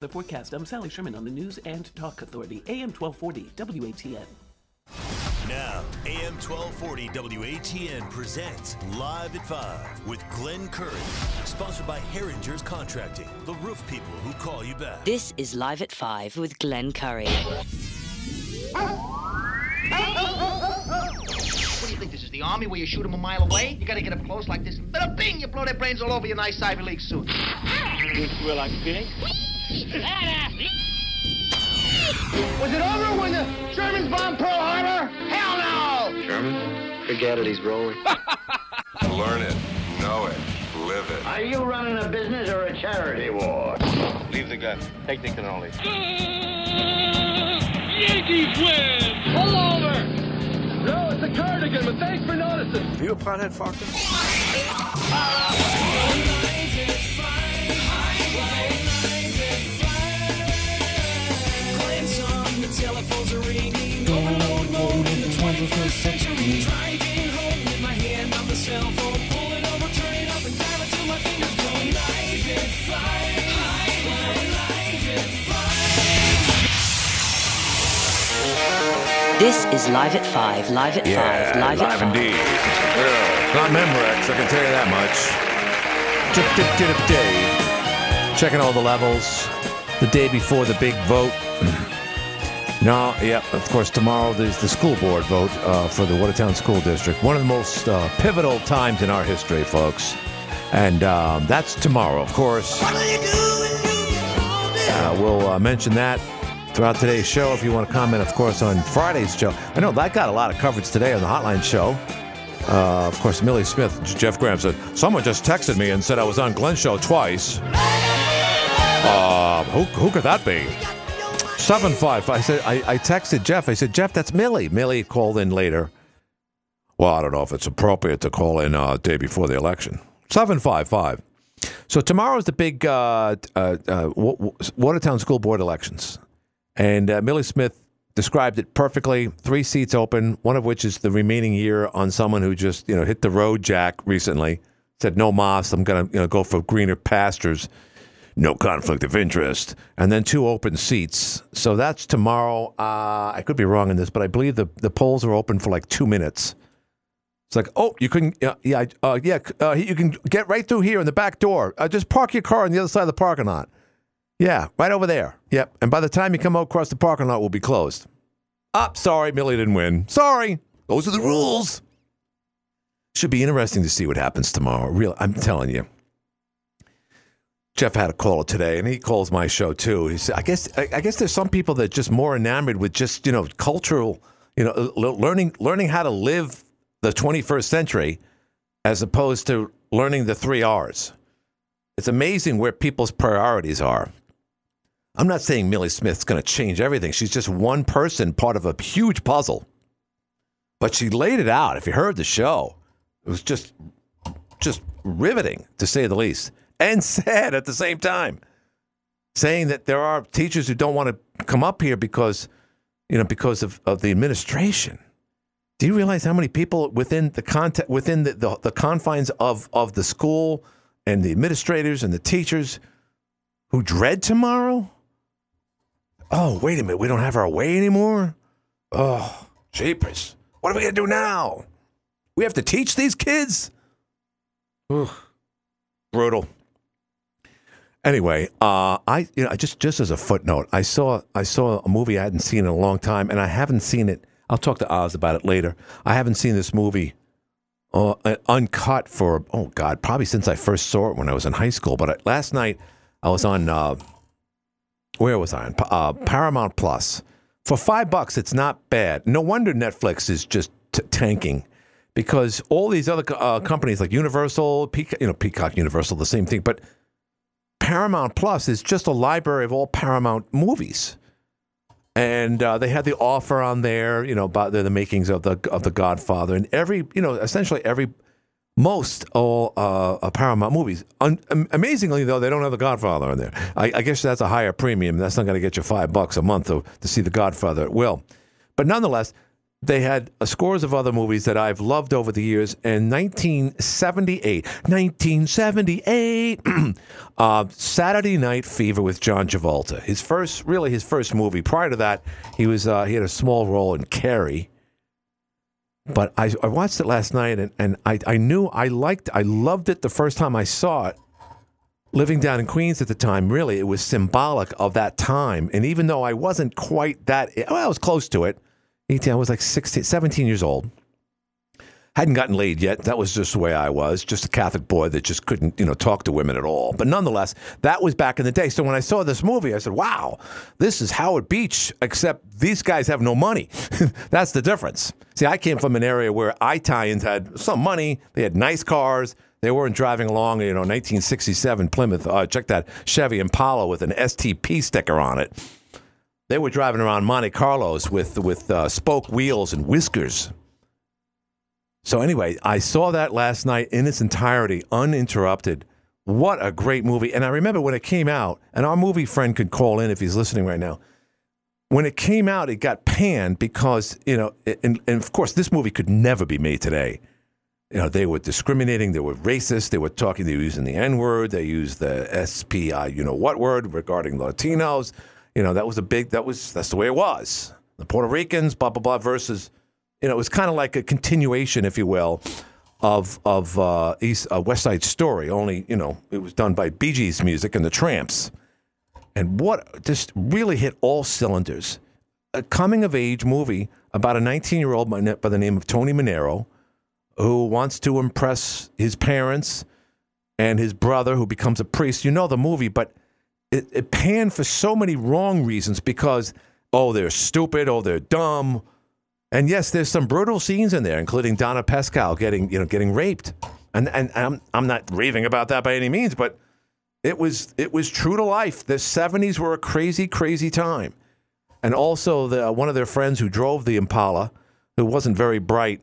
The forecast. I'm Sally Sherman on the News and Talk Authority, AM 1240 WATN. Now, AM 1240 WATN presents Live at 5 with Glenn Curry. Sponsored by Herringer's Contracting, the roof people who call you back. This is Live at 5 with Glenn Curry. What do you think this is the army where you shoot them a mile away? You gotta get up close like this. Bada bing! You blow their brains all over your nice Ivy League suit. Think you like pig? Was it over when the Germans bombed Pearl Harbor? Hell no! German? Forget it, he's rolling. Learn it, know it, live it. Are you running a business or a charity war? Leave the gun. Take the cannoli. Uh, Yankees win! Pull over! No, it's a cardigan, but thanks for noticing. Are you a pothead, Focker? telephones are ringing. Overload mode in the 21st century. Driving home with my hand on the cell phone. Pulling over, turning up and down until my fingers going. Live at five. Live at five. This is Live at 5, Live at 5, Live at 5. indeed. Yeah. Not Memorex, I can tell you that much. Dip, dip, dip, dip, Dave. Checking all the levels. The day before the big vote. No, yeah, of course, tomorrow there's the school board vote uh, for the Watertown School District. One of the most uh, pivotal times in our history, folks. And um, that's tomorrow, of course. Uh, we'll uh, mention that throughout today's show. If you want to comment, of course, on Friday's show. I know that got a lot of coverage today on the Hotline Show. Uh, of course, Millie Smith, Jeff Graham said, Someone just texted me and said I was on Glenn's show twice. Uh, who, who could that be? Seven five. I said I, I texted Jeff. I said, Jeff, that's Millie. Millie called in later. Well, I don't know if it's appropriate to call in uh, day before the election. Seven five five. So tomorrow's the big uh, uh, uh, Wa- Wa- Watertown School Board elections, and uh, Millie Smith described it perfectly. Three seats open, one of which is the remaining year on someone who just you know hit the road jack recently. Said no mas. I'm gonna you know go for greener pastures. No conflict of interest, and then two open seats. So that's tomorrow. Uh, I could be wrong in this, but I believe the the polls are open for like two minutes. It's like, oh, you can, yeah, yeah, uh, yeah, uh, you can get right through here in the back door. Uh, just park your car on the other side of the parking lot. Yeah, right over there. Yep. And by the time you come out across the parking lot, we'll be closed. Up, sorry, Millie didn't win. Sorry, those are the rules. Should be interesting to see what happens tomorrow. Real, I'm telling you. Jeff had a caller today, and he calls my show too. He said, "I guess, I, I guess there's some people that are just more enamored with just you know cultural, you know, uh, learning learning how to live the 21st century, as opposed to learning the three R's. It's amazing where people's priorities are. I'm not saying Millie Smith's going to change everything. She's just one person, part of a huge puzzle. But she laid it out. If you heard the show, it was just just riveting to say the least, and sad at the same time. Saying that there are teachers who don't want to come up here because, you know, because of, of the administration. Do you realize how many people within the content within the, the, the confines of, of the school and the administrators and the teachers who dread tomorrow? Oh, wait a minute, we don't have our way anymore? Oh, jeepers. What are we gonna do now? We have to teach these kids? Ugh. Brutal. Anyway, uh, I you know just just as a footnote, I saw I saw a movie I hadn't seen in a long time, and I haven't seen it. I'll talk to Oz about it later. I haven't seen this movie uh, uh, uncut for oh god, probably since I first saw it when I was in high school. But I, last night I was on uh, where was I on uh, Paramount Plus for five bucks. It's not bad. No wonder Netflix is just t- tanking because all these other uh, companies like Universal, Peacock, you know, Peacock, Universal, the same thing, but Paramount Plus is just a library of all Paramount movies. And uh, they had the offer on there, you know, about the, the makings of the of the Godfather, and every, you know, essentially every, most all uh, Paramount movies. Un- amazingly, though, they don't have the Godfather on there. I, I guess that's a higher premium. That's not going to get you five bucks a month to, to see the Godfather at will. But nonetheless, they had uh, scores of other movies that I've loved over the years. In 1978, 1978, uh, Saturday Night Fever with John Travolta. His first, really his first movie. Prior to that, he was uh, he had a small role in Carrie. But I, I watched it last night and, and I, I knew I liked I loved it the first time I saw it. Living down in Queens at the time, really, it was symbolic of that time. And even though I wasn't quite that, well, I was close to it. 18, I was like 16, 17 years old. Hadn't gotten laid yet. That was just the way I was, just a Catholic boy that just couldn't, you know, talk to women at all. But nonetheless, that was back in the day. So when I saw this movie, I said, wow, this is Howard Beach, except these guys have no money. That's the difference. See, I came from an area where Italians had some money, they had nice cars. They weren't driving along, you know, 1967 Plymouth. Uh, check that Chevy Impala with an STP sticker on it. They were driving around Monte Carlos with with uh, spoke wheels and whiskers. So anyway, I saw that last night in its entirety, uninterrupted. What a great movie! And I remember when it came out, and our movie friend could call in if he's listening right now. When it came out, it got panned because you know, and, and of course, this movie could never be made today you know, they were discriminating, they were racist, they were talking, they were using the N word, they used the SPI, you know what word regarding Latinos. You know, that was a big, that was, that's the way it was. The Puerto Ricans, blah, blah, blah, versus, you know, it was kind of like a continuation, if you will, of, of uh, East, uh, West Side Story, only, you know, it was done by Bee Gees music and the Trammps. And what just really hit all cylinders. A coming of age movie about a 19 year old by, by the name of Tony Manero who wants to impress his parents and his brother, who becomes a priest. You know the movie, but it, it panned for so many wrong reasons because, oh, they're stupid, oh, they're dumb. And yes, there's some brutal scenes in there, including Donna Pescow getting, you know, getting raped. And, and I'm, I'm not raving about that by any means, but it was, it was true to life. The 70s were a crazy, crazy time. And also, the, one of their friends who drove the Impala, who wasn't very bright,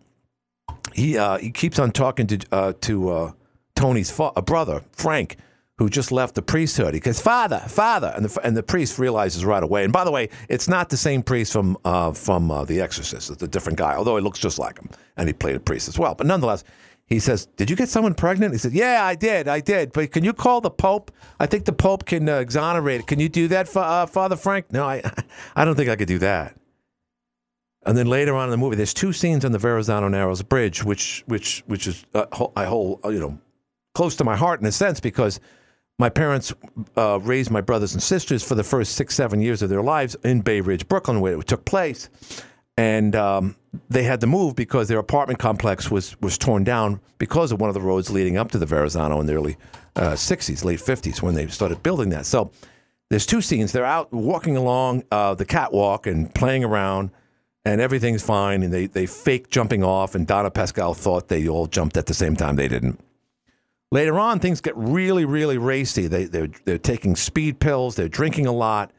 he uh, he keeps on talking to uh, to uh, Tony's fa- brother Frank, who just left the priesthood. He goes, "Father, father," and the and the priest realizes right away. And by the way, it's not the same priest from uh, from uh, The Exorcist. It's a different guy, although he looks just like him, and he played a priest as well. But nonetheless. He says, "Did you get someone pregnant?" He said, "Yeah, I did. I did. But can you call the Pope? I think the Pope can uh, exonerate it. Can you do that, for, Father Frank?" No, I, I don't think I could do that. And then later on in the movie, there's two scenes on the Verrazano Narrows Bridge, which which which is uh, I hold uh, you know close to my heart in a sense because my parents uh, raised my brothers and sisters for the first six seven years of their lives in Bay Ridge, Brooklyn, where it took place, and um, they had to move because their apartment complex was was torn down because of one of the roads leading up to the Verrazano in the early uh, '60s, late '50s when they started building that. So there's two scenes. They're out walking along uh, the catwalk and playing around and everything's fine. And they, they fake jumping off, and Donna Pescow thought they all jumped at the same time. They didn't. Later on, things get really, really racy. They, they're, they're taking speed pills, they're drinking a lot.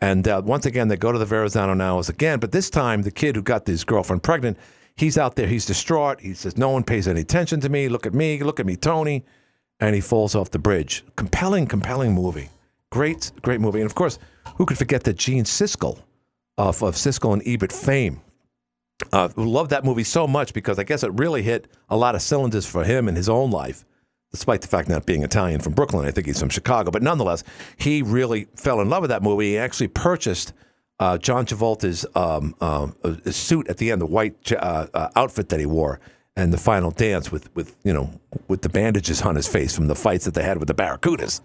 And uh, once again, they go to the Verrazano Narrows again. But this time, the kid who got his girlfriend pregnant, he's out there, he's distraught. He says, No one pays any attention to me. Look at me, look at me, Tony. And he falls off the bridge. Compelling, compelling movie. Great, great movie. And of course, who could forget that Gene Siskel of, of Siskel and Ebert fame. Uh, loved that movie so much because I guess it really hit a lot of cylinders for him in his own life, despite the fact not being Italian from Brooklyn. I think he's from Chicago. But nonetheless, he really fell in love with that movie. He actually purchased uh, John Travolta's um, uh, suit at the end, the white uh, uh, outfit that he wore, and the final dance with, with, you know, with the bandages on his face from the fights that they had with the Barracudas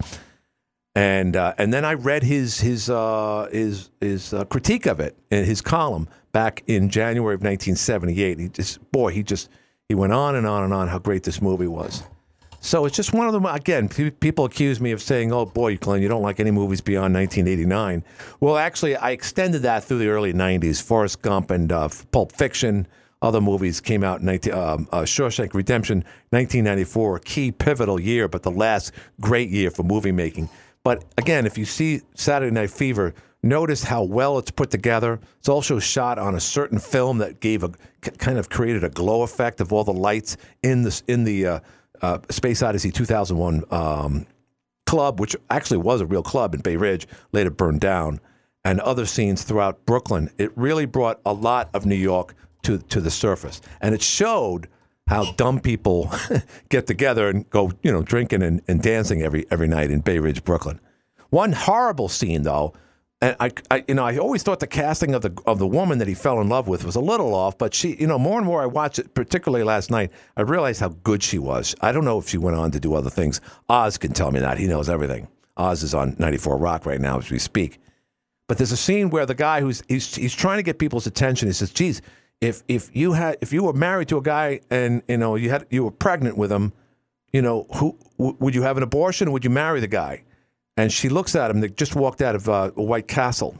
and uh, and then I read his his uh, his his critique of it in his column back in January of 1978. He just boy, he just he went on and on and on how great this movie was. So it's just one of them. Again, people accuse me of saying, "Oh boy, Glenn, you don't like any movies beyond 1989." Well, actually, I extended that through the early 90s. Forrest Gump and uh, Pulp Fiction. Other movies came out in 19, um, uh, Shawshank Redemption, 1994, a key pivotal year, but the last great year for movie making. But again, if you see Saturday Night Fever, notice how well it's put together. It's also shot on a certain film that gave a kind of created a glow effect of all the lights in this in the uh, uh, Space Odyssey 2001 um, club, which actually was a real club in Bay Ridge, later burned down, and other scenes throughout Brooklyn. It really brought a lot of New York to to the surface, and it showed how dumb people get together and go, you know, drinking and, and dancing every every night in Bay Ridge, Brooklyn. One horrible scene though, and I, I, you know, I always thought the casting of the of the woman that he fell in love with was a little off, but she, you know, more and more I watch it, particularly last night, I realized how good she was. I don't know if she went on to do other things. Oz can tell me that he knows everything. Oz is on 94 Rock right now as we speak. But there's a scene where the guy who's he's, he's trying to get people's attention. He says, "Geez, if if you had if you were married to a guy and you know you had you were pregnant with him, you know, who w- would you have an abortion or would you marry the guy?" And she looks at him. They just walked out of uh, White Castle,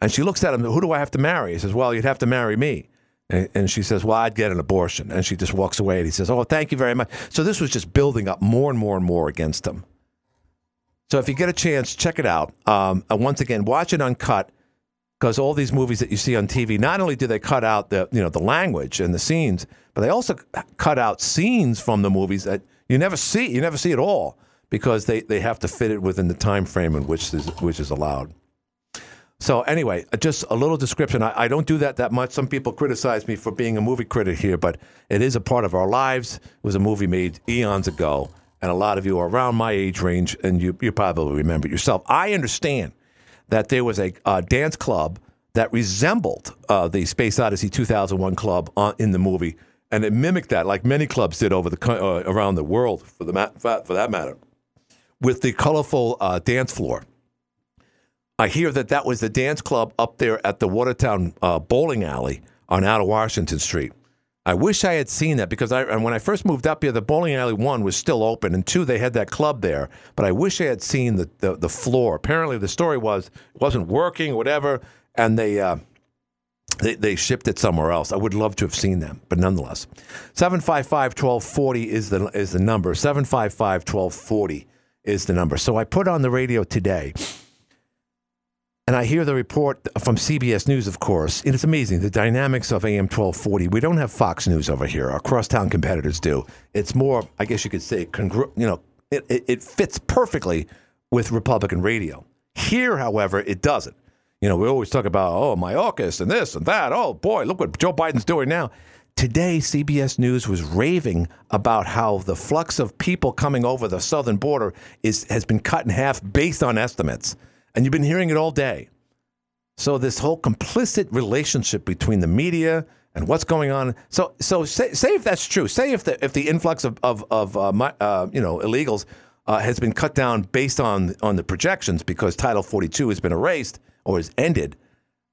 and she looks at him. Who do I have to marry? He says, "Well, you'd have to marry me." And, and she says, "Well, I'd get an abortion." And she just walks away. And he says, "Oh, thank you very much." So this was just building up more and more and more against him. So if you get a chance, check it out. Um, and once again, watch it uncut because all these movies that you see on TV, not only do they cut out the you know the language and the scenes, but they also cut out scenes from the movies that you never see. You never see at all because they, they have to fit it within the time frame in which is, which is allowed. So anyway, just a little description. I, I don't do that that much. Some people criticize me for being a movie critic here, but it is a part of our lives. It was a movie made eons ago, and a lot of you are around my age range, and you, you probably remember it yourself. I understand that there was a uh, dance club that resembled uh, the Space Odyssey 2001 club on, in the movie, and it mimicked that, like many clubs did over the uh, around the world, for the for that matter, with the colorful uh, dance floor. I hear that that was the dance club up there at the Watertown uh, bowling alley on Outer Washington Street. I wish I had seen that because I and when I first moved up here, the bowling alley one was still open, and two they had that club there. But I wish I had seen the the, the floor. Apparently, the story was it wasn't working, or whatever, and they. Uh, they, they shipped it somewhere else. I would love to have seen them, but nonetheless. 755 1240 is the, is the number. 755 1240 is the number. So I put on the radio today, and I hear the report from CBS News, of course. And it's amazing the dynamics of AM 1240. We don't have Fox News over here. Our crosstown competitors do. It's more, I guess you could say, congru- you know, it, it, it fits perfectly with Republican radio. Here, however, it doesn't. You know, we always talk about, oh, Mayorkas and this and that. Oh, boy, look what Joe Biden's doing now. Today, CBS News was raving about how the flux of people coming over the southern border is has been cut in half based on estimates. And you've been hearing it all day. So this whole complicit relationship between the media and what's going on. So so say, say if that's true. Say if the if the influx of of, of uh, my, uh, you know illegals uh, has been cut down based on on the projections because Title 42 has been erased or is ended.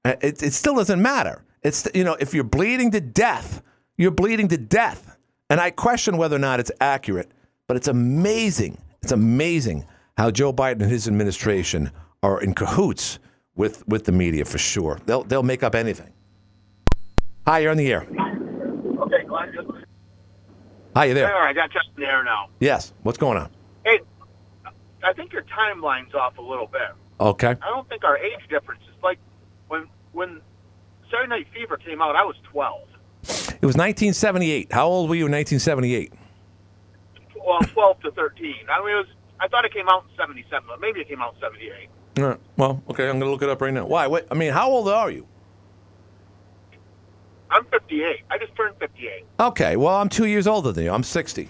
uh, It, it still doesn't matter. It's you know if you're bleeding to death, you're bleeding to death. And I question whether or not it's accurate, but it's amazing. It's amazing how Joe Biden and his administration are in cahoots with with the media for sure. They'll they'll make up anything. Hi, you're on the air. Okay, Glenn. Hi, you there? All right, I got you on the now. Yes. What's going on? Hey, I think your timeline's off a little bit. Okay. I don't think our age difference is like when when Saturday Night Fever came out. I was twelve. It was 1978. How old were you in 1978? Well, twelve to thirteen. I mean, it was. I thought it came out in seventy-seven, but maybe it came out in seventy-eight. All right. Well, okay. I'm going to look it up right now. Why? What? I mean, how old are you? I'm fifty-eight. I just turned fifty-eight. Okay. Well, I'm two years older than you. I'm 60.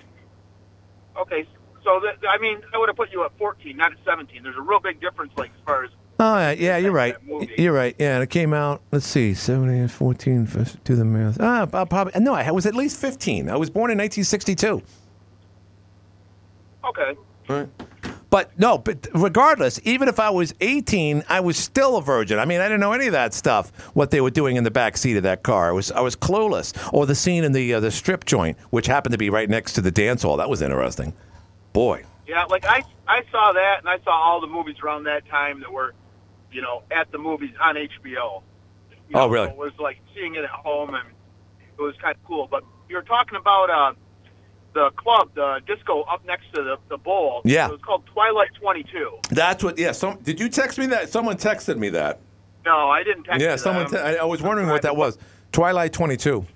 Okay, so that I mean, I would have put you at fourteen, not at seventeen. There's a real big difference, like as far as Oh, yeah, yeah, you're right. You're right. Yeah, and it came out, let's see, 70, 14, 15, do the math. Ah, I probably, no, I was at least 15. I was born in 1962. okay. Right. But no, but regardless, even if I was 18, I was still a virgin. I mean, I didn't know any of that stuff. What they were doing in the back seat of that car, I was I was clueless. Or the scene in the uh, the strip joint, which happened to be right next to the dance hall. That was interesting. Boy, Yeah, like I I saw that, and I saw all the movies around that time that were, you know, at the movies on HBO. You Oh, know, really? so It was like seeing it at home, and it was kind of cool. But you're talking about uh, the club, the disco up next to the the bowl. Yeah. it was called Twilight Twenty Two. that's what. Yeah. Some did you text me that? Someone texted me that. No, I didn't text. Yeah, someone. Te- I, I was wondering what that was. Twilight 22.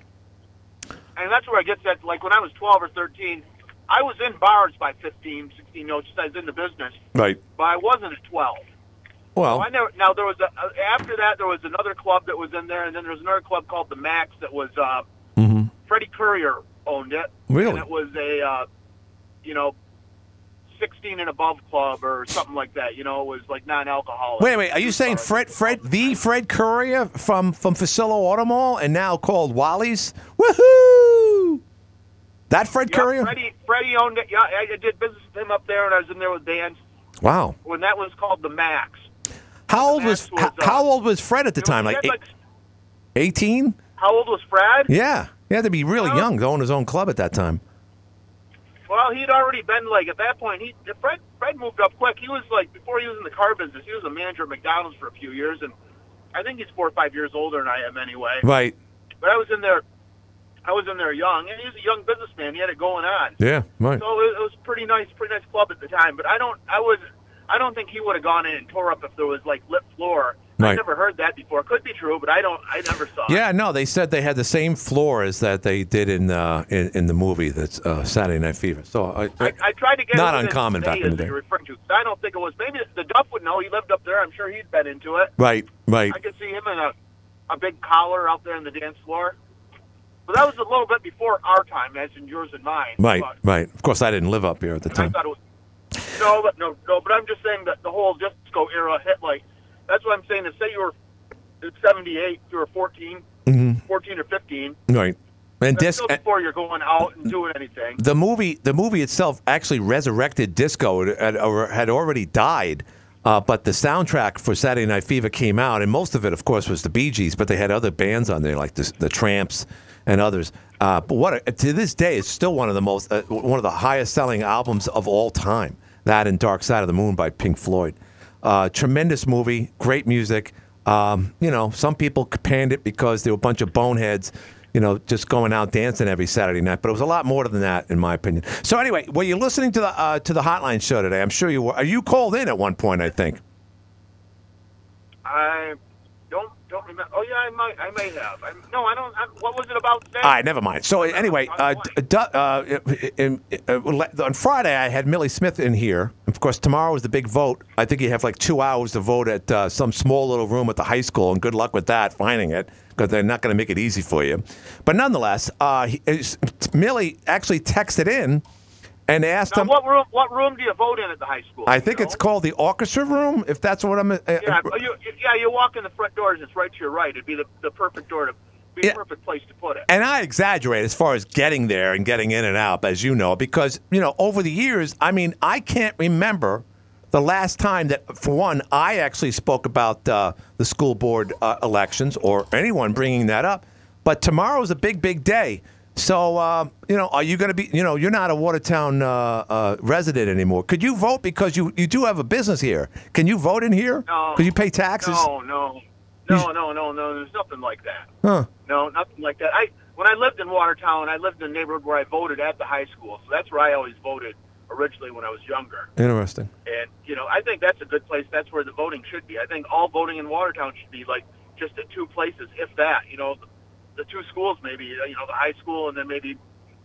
and that's where I get that. Like when I was 12 or 13, I was in bars by 15, 16. You know, just I was in the business, Right. but I wasn't at 12. Well, I never. Now there was a uh, after that there was another club that was in there, and then there was another club called the Max that was uh, Mhm. Freddie Courier owned it. Really? And it was a uh, you know. 16 and above club or something like that. You know, it was like non-alcoholic. Wait, wait. Are you saying Fred, Fred, the Fred Courier from from Fuccillo Auto Mall, and now called Wally's? Woohoo! That Fred Yeah, Courier? Freddie, Freddie owned it. Yeah, I I did business with him up there, and I was in there with Dan Wow. when that was called the Max. How old was, was, how, uh, how old was Fred at the time? Like had, like, eighteen? how old was Fred? Yeah, he had to be really young to own his own club at that time. Well, he'd already been like at that point. He Fred Fred moved up quick. He was like before he was in the car business. He was a manager at McDonald's for a few years, and I think he's four or five years older than I am anyway. Right. But I was in there. I was in there young, and he was a young businessman. He had it going on. Yeah. Right. So it, it was pretty nice, pretty nice club at the time. But I don't, I was, I don't think he would have gone in and tore up if there was like lip floor. I Right. never heard that before. Could be true, but I don't, I never saw. it. Yeah, no, they said they had the same floor as that they did in uh, in, in the movie that's uh, Saturday Night Fever. So I, I, I tried to get Not uncommon back in the day. You're referring to. I don't think it was. Maybe the Duff would know. He lived up there. I'm sure he'd been into it. right, right. I could see him in a a big collar out there on the dance floor. But that was a little bit before our time, as in yours and mine. Right, But right. Of course, I didn't live up here at the I time. Thought it was no, but no, no. But I'm just saying that the whole disco era hit like. That's what I'm saying. Is say you were '78, you were 14, Mhm. 14 or 15. Right. And That's before you're going out and doing anything. the movie the movie itself actually resurrected disco it had, or had already died uh, but the soundtrack for Saturday Night Fever came out and most of it of course was the Bee Gees but they had other bands on there like the, the Trammps and others uh, but what a, to this day it's still one of the most uh, one of the highest selling albums of all time that and Dark Side of the Moon by Pink Floyd uh, tremendous movie great music um, you know some people panned it because they were a bunch of boneheads you know, just going out dancing every Saturday night. But it was a lot more than that, in my opinion. So anyway, were you listening to the uh, to the hotline show today? I'm sure you were. Are you called in at one point? I think. I don't remember. Oh yeah, I might I may have. I, no, I don't. I, what was it about today? All right, never mind. So anyway, uh, d- uh, in, uh, on Friday I had Millie Smith in here. Of course, tomorrow is the big vote. I think you have like two hours to vote at uh, some small little room at the high school, and good luck with that finding it because they're not going to make it easy for you. But nonetheless, uh, he, Millie actually texted in and asked Now, him. what room? What room do you vote in at the high school? I think it's called the orchestra room, if that's what I'm. Uh, Yeah, you, yeah. You walk in the front doors. It's right to your right. It'd be the, the perfect door to be the perfect place to put it. And I exaggerate as far as getting there and getting in and out, as you know, because, you know, over the years, I mean, I can't remember the last time that, for one, I actually spoke about uh, the school board uh, elections or anyone bringing that up. But tomorrow's a big, big day. So, uh, you know, are you going to be, you know, you're not a Watertown uh, uh, resident anymore. Could you vote because you, you do have a business here? Can you vote in here? No. Could you pay taxes? No, no, no, no, no, no. There's nothing like that. Huh. No, nothing like that. I when I lived in Watertown, I lived in a neighborhood where I voted at the high school, so that's where I always voted originally when I was younger. Interesting. And you know, I think that's a good place. That's where the voting should be. I think all voting in Watertown should be like just at two places, if that. You know, the, two schools maybe. uh, You know, the high school and then maybe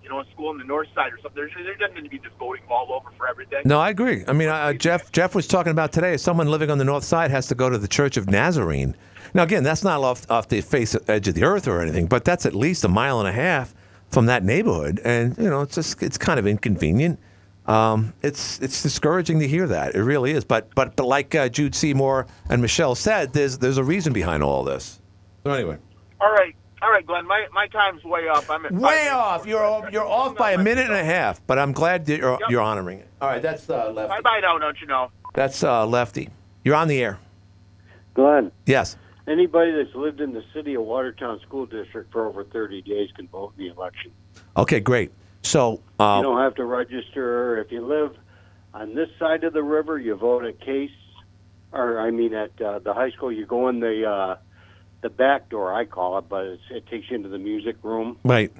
you know a school on the north side or something. There, there doesn't need to be just voting all over for everything. No, I agree. I mean, uh, Jeff Jeff was talking about today. Someone living on the north side has to go to the Church of Nazarene. Now, again, that's not off off the face edge of the earth or anything, but that's at least a mile and a half from that neighborhood, and you know, it's just it's kind of inconvenient. Um, it's it's discouraging to hear that. It really is. But but but like uh, Jude Seymour and Michelle said, there's there's a reason behind all this. So anyway, All right, all right, Glenn. My my time's way off. I'm at way off. You're you're off by a minute and a half, but I'm glad that you're you're honoring it. All right, that's uh, lefty. Bye bye now, don't you know? That's uh, lefty. You're on the air. Glenn, Yes. anybody that's lived in the city of Watertown School District for over 30 days can vote in the election. Okay, great. So, uh, you don't have to register. If you live on this side of the river, you vote at Case, or I mean at uh, the high school. You go in the uh, the back door, I call it, but it's, it takes you into the music room. right,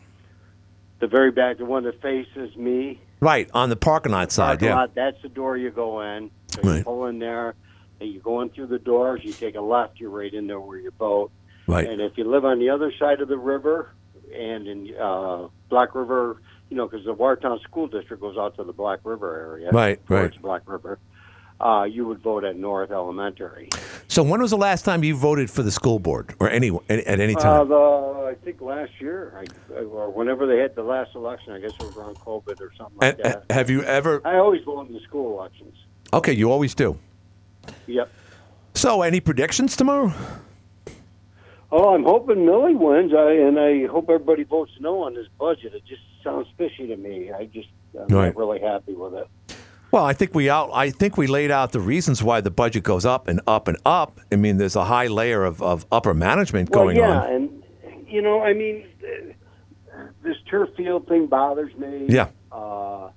The very back, the one that faces me. right on the parking lot side. parking Yeah. lot, that's the door you go in. So you pull in there, and you go in through the doors. You take a left, you're right in there where you vote. Right. And if you live on the other side of the river, and in uh, Black River, you know, because the Watertown School District goes out to the Black River area, Right, right. Black River. uh, you would vote at North Elementary. So when was the last time you voted for the school board or any at any Uh, time? the, I think last year, I, or whenever they had the last election, I guess it was around COVID or something like And- that. and have you ever? I always vote in the school elections. Okay, you always do. Yep. So any predictions tomorrow? Oh, I'm hoping Millie wins, I, and I hope everybody votes no on this budget. It just sounds fishy to me. I just I'm Right. not really happy with it. Well, I think we out. I think we laid out the reasons why the budget goes up and up and up. I mean, there's a high layer of, of upper management well, going yeah, on. and you know, I mean, uh, this turf field thing bothers me. Yeah. Uh,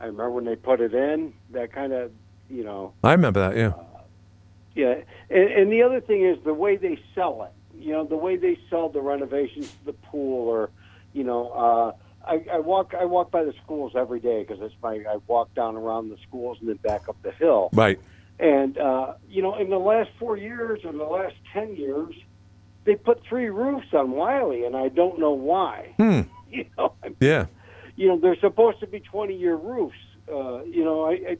I remember when they put it in. That kind of, you know, I remember that. Yeah. Yeah, and, and the other thing is the way they sell it. You know, the way they sell the renovations to the pool, or you know, uh, I, I walk I walk by the schools every day because it's my I walk down around the schools and then back up the hill. Right. And uh, you know, in the last four years or the last ten years, they put three roofs on Wiley, and I don't know why. Hmm. You know, I Yeah. you know, they're supposed to be 20 year roofs. Uh, you know, I, I,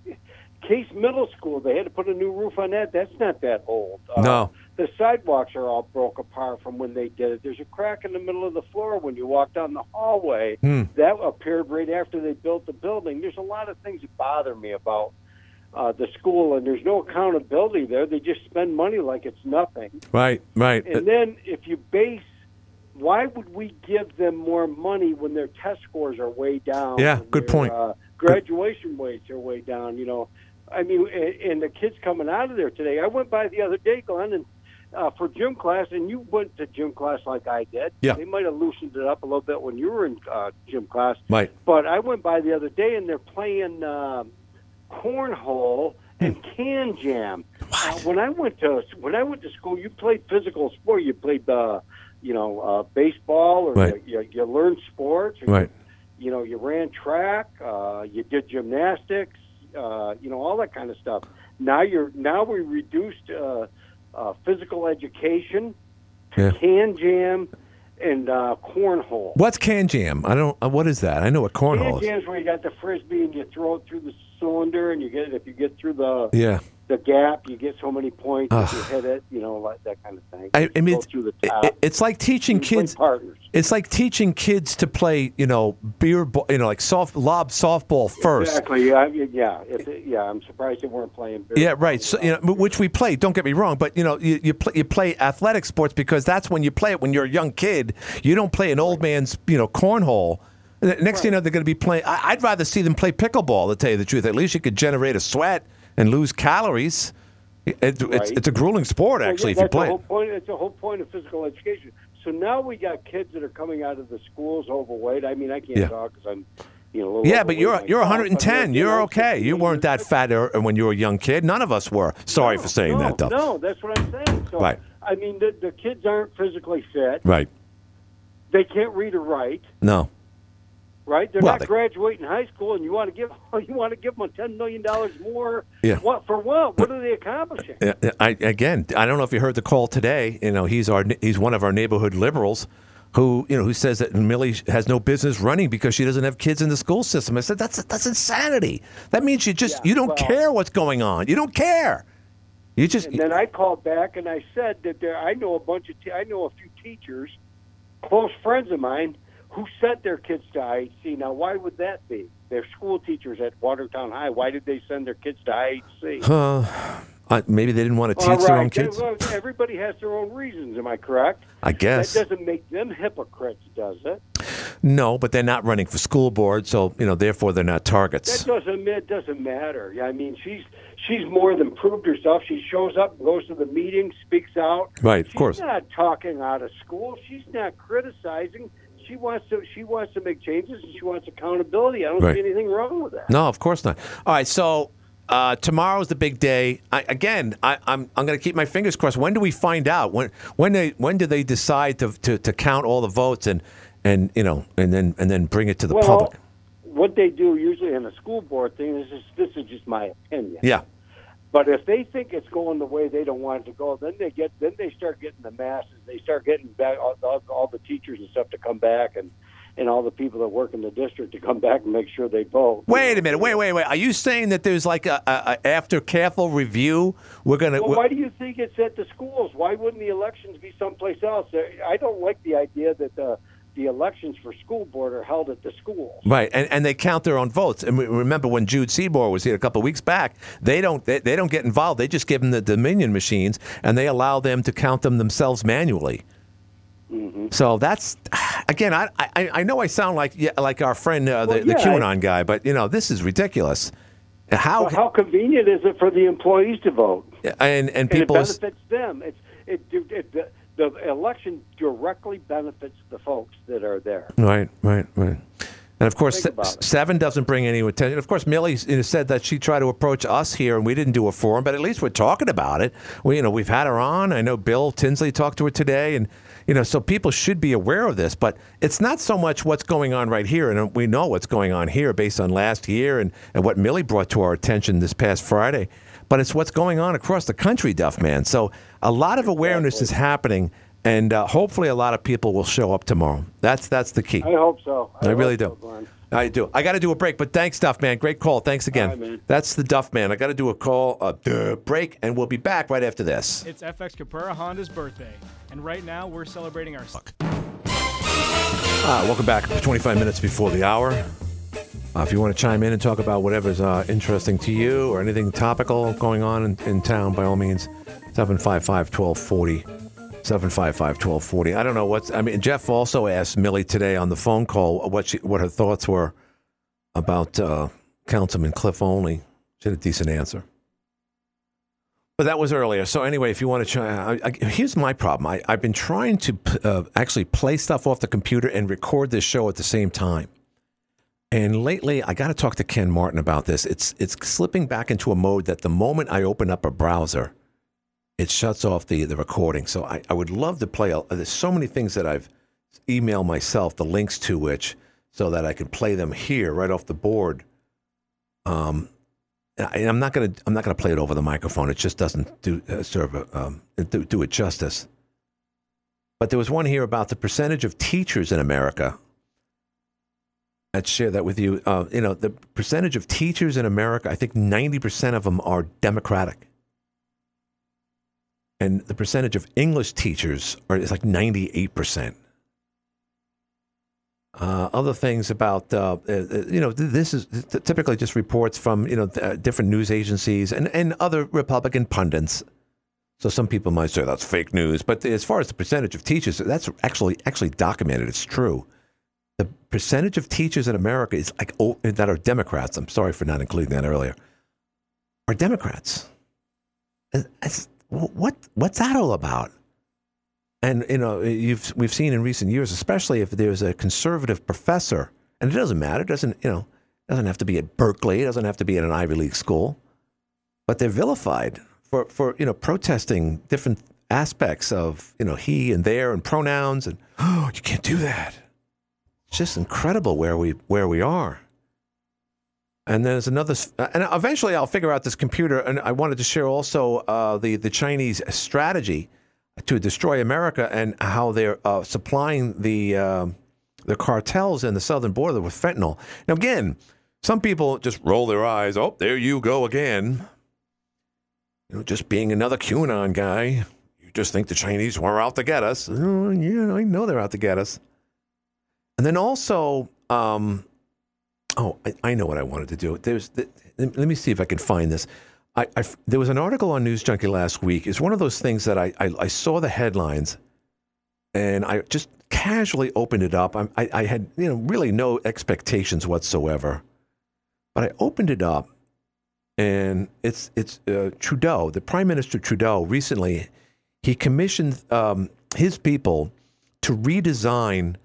Case Middle School, they had to put a new roof on that. That's not that old. Uh, No. The sidewalks are all broke apart from when they did it. There's a crack in the middle of the floor when you walk down the hallway. Hmm. That appeared right after they built the building. There's a lot of things that bother me about uh, the school, and there's no accountability there. They just spend money like it's nothing. Right. Right. And then if you base, why would we give them more money when their test scores are way down? Yeah, good their, point. Uh, graduation rates are way down. You know, I mean, and, and the kids coming out of there today. I went by the other day, Glenn, and uh, for gym class, and you went to gym class like I did. Yeah. They might have loosened it up a little bit when you were in uh, gym class. Right. But I went by the other day, and they're playing um cornhole and can jam. Uh, when I went to when I went to school, you played physical sport. You played uh, you know uh, baseball, or Right. you, you, you learned sports. Or Right. You, you know, you ran track. Uh, you did gymnastics. Uh, you know, all that kind of stuff. Now you're now we reduced uh, uh, physical education to Yeah. can jam and uh, cornhole. What's can jam? I don't. uh, What is that? I know what cornhole Can is. where you got the frisbee and you throw it through the cylinder, and you get it if you get through the Yeah. The gap, you get so many points if you hit it, you know, like that kind of thing. I, I mean, it's, it's like teaching You kids. partners. It's like teaching kids to play, you know, beer, you know, like soft lob softball first. Exactly. Yeah. Yeah. It, yeah. I'm surprised they weren't playing. beer Yeah, right. So you know, which we play. Don't get me wrong, but you know, you you play, you play athletic sports because that's when you play it when you're a young kid. You don't play an old man's, you know, cornhole. Next thing you know, they're going to be playing. I, I'd rather see them play pickleball. To tell you the truth, at least you could generate a sweat and lose calories. It, it's, Right. it's a grueling sport, Well, actually, yeah, if you play the it. whole point. It's the whole point of physical education. So now we got kids that are coming out of the schools overweight. I mean, I can't Yeah. talk because I'm, you know, a little Yeah, but you're you're 110. you know, You're okay. You weren't that fat er- when you were a young kid. None of us were. Sorry for saying no, that, though. No, that's what I'm saying. So, Right. I mean, the, the kids aren't physically fit. Right. They can't read or write. No. Right? They're Well, not they- graduating high school, and you want to give you want to give them ten million dollars more. Yeah. What for? What? What are they accomplishing? Yeah, I, again, I don't know if you heard the call today. You know, he's our he's one of our neighborhood liberals, who you know who says that Millie has no business running because she doesn't have kids in the school system. I said that's that's insanity. That means you just you don't well- care what's going on. You don't care. You just And then I called back and I said that there, I know a bunch of te- I know a few teachers, close friends of mine, who sent their kids to IHC. Now, why would that be? They're school teachers at Watertown High. Why did they send their kids to IHC? uh, uh, maybe they didn't want to teach their own kids. Everybody has their own reasons. Am I correct? I guess. That doesn't make them hypocrites, does it? No, but they're not running for school board, so you know, therefore they're not targets. That doesn't it doesn't matter. I mean, she's she's more than proved herself. She shows up, goes to the meeting, speaks out. Right, of she's course. She's not talking out of school. She's not criticizing. She wants to she wants to make changes and she wants accountability. I don't Right. see anything wrong with that. No, of course not. All right, so uh, tomorrow's the big day. I, again, I, I'm I'm going to keep my fingers crossed. When do we find out? When when they when do they decide to, to, to count all the votes and and you know and then and then bring it to the well, public? what they do usually in a school board thing is just, this is just my opinion. Yeah, But if they think it's going the way they don't want it to go, then they get then they start getting the masses. They start getting back all, all, all the teachers and stuff to come back and and all the people that work in the district to come back and make sure they vote. Wait a minute. Wait, wait, wait. Are you saying that there's like a, a, a after careful review, we're gonna? Well, why do you think it's at the schools? Why wouldn't the elections be someplace else? I don't like the idea that the the elections for school board are held at the schools. Right, and, and they count their own votes. And we, remember when Jude Seymour was here a couple of weeks back, they don't they, they don't get involved. They just give them the Dominion machines, and they allow them to count them themselves manually. Mm-hmm. So that's again, I, I I know I sound like yeah, like our friend uh, the, Well, the yeah, QAnon guy, but you know this is ridiculous. How Well, how convenient is it for the employees to vote? and and And it people benefits them. It's it, it, the, the election directly benefits the folks that are there. Right, right, right. And of course, se- seven doesn't bring any attention. Of course, Millie said that she tried to approach us here, and we didn't do a forum, but at least we're talking about it. We, you know, we've had her on. I know Bill Tinsley talked to her today, and you know, so people should be aware of this. But it's not so much what's going on right here, and we know what's going on here based on last year and, and what Millie brought to our attention this past Friday. But it's what's going on across the country, Duff Man. So a lot of awareness is happening, and uh, hopefully, a lot of people will show up tomorrow. That's that's the key. I hope so. I, really hope do. so, Glenn. I do. I got to do a break, but thanks, Duff Man. Great call. Thanks again. All right, man. That's the Duff Man. I got to do a call, a break, and we'll be back right after this. It's FX Caprara Honda's birthday, and right now we're celebrating our. Uh, welcome back. 25 minutes before the hour. Uh, if you want to chime in and talk about whatever's uh, interesting to you or anything topical going on in, in town, by all means, 755 1240. 755 1240. I don't know what's. I mean, Jeff also asked Millie today on the phone call what she, what her thoughts were about uh, Councilman Cliff Olney. She had a decent answer. But that was earlier. So anyway, if you want to try, I, I, here's my problem. I, I've been trying to uh, actually play stuff off the computer and record this show at the same time. And lately, I got to talk to Ken Martin about this. It's it's slipping back into a mode that the moment I open up a browser, it shuts off the the recording. So I, I would love to play. There's so many things that I've emailed myself the links to which so that I can play them here right off the board. Um, and I'm not gonna I'm not gonna play it over the microphone. It just doesn't do uh, serve a, um, do, do it justice. But there was one here about the percentage of teachers in America. I'd share that with you. Uh, you know, the percentage of teachers in America. I think 90 percent of them are Democratic, and the percentage of English teachers are is like 98 percent. Uh, other things about uh, uh, you know th- this is typically just reports from you know uh, different news agencies and, and other Republican pundits. So some people might say that's fake news, but as far as the percentage of teachers, that's actually actually documented. It's true. The percentage of teachers in America is like oh, that are Democrats. I'm sorry for not including that earlier. Are Democrats? It's- what what's that all about? And you know, you've we've seen in recent years, especially if there's a conservative professor, and it doesn't matter, it doesn't you know, doesn't have to be at Berkeley, it doesn't have to be at an Ivy League school, but they're vilified for for you know protesting different aspects of you know he and there and pronouns and oh you can't do that. It's just incredible where we where we are. And there's another, and eventually I'll figure out this computer. And I wanted to share also uh, the the Chinese strategy to destroy America and how they're uh, supplying the uh, the cartels in the southern border with fentanyl. Now, again, some people just roll their eyes. Oh, there you go again. You know, just being another QAnon guy. You just think the Chinese were out to get us. Oh, yeah, I know they're out to get us. And then also, um, oh, I, I know what I wanted to do. There's, th- let me see if I can find this. I, I, there was an article on News Junkie last week. It's one of those things that I, I, saw the headlines, and I just casually opened it up. I, I, I had you know really no expectations whatsoever, but I opened it up, and it's it's uh, Trudeau, the Prime Minister Trudeau. Recently, he commissioned um, his people to redesign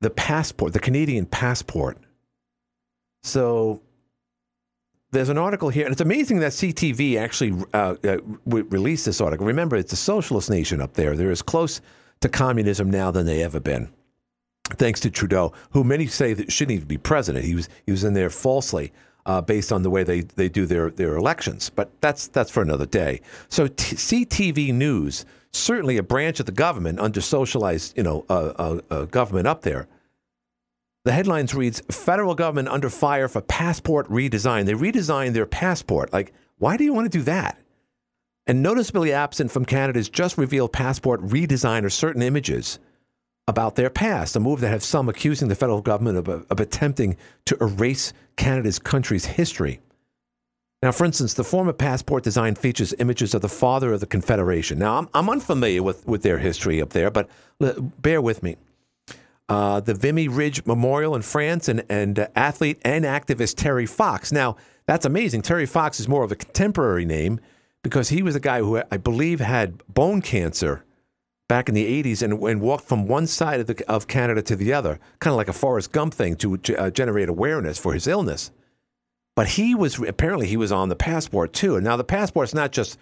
the passport, the Canadian passport. So there's an article here, and it's amazing that CTV actually uh, uh, re- released this article. Remember, it's a socialist nation up there. They're as close to communism now than they ever been, thanks to Trudeau, who many say that shouldn't even be president. He was he was in there falsely. Uh, based on the way they, they do their, their elections, but that's that's for another day. So t- CTV News, certainly a branch of the government under socialized, you know, uh, uh, uh, government up there, The headlines reads Federal government under fire for passport redesign. They redesigned their passport. Like, why do you want to do that? And noticeably absent from Canada's just revealed passport redesign are certain images about their past, a move that has some accusing the federal government of, of attempting to erase Canada's country's history. Now, for instance, the former passport design features images of the father of the Confederation. Now, I'm, I'm unfamiliar with, with their history up there, but l- bear with me. Uh, the Vimy Ridge Memorial in France and, and uh, athlete and activist Terry Fox. Now, that's amazing. Terry Fox is more of a contemporary name because he was a guy who I believe had bone cancer back in the 80s and, and walked from one side of, the, of Canada to the other, kind of like a Forrest Gump thing to uh, generate awareness for his illness. But he was apparently he was on the passport too. And now the passport's not just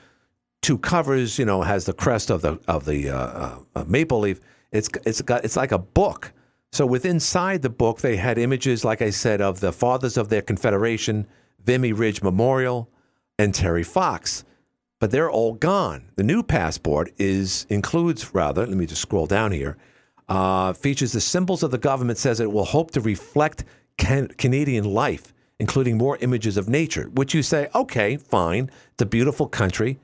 two covers, you know, has the crest of the of the uh, uh, maple leaf. It's it's got it's like a book. So with inside the book, they had images, like I said, of the fathers of their confederation, Vimy Ridge Memorial, and Terry Fox but they're all gone. The new passport is includes rather. Let me just scroll down here. Uh, features the symbols of the government. Says it will hope to reflect can- Canadian life, including more images of nature. Which you say, okay, fine. It's a beautiful country,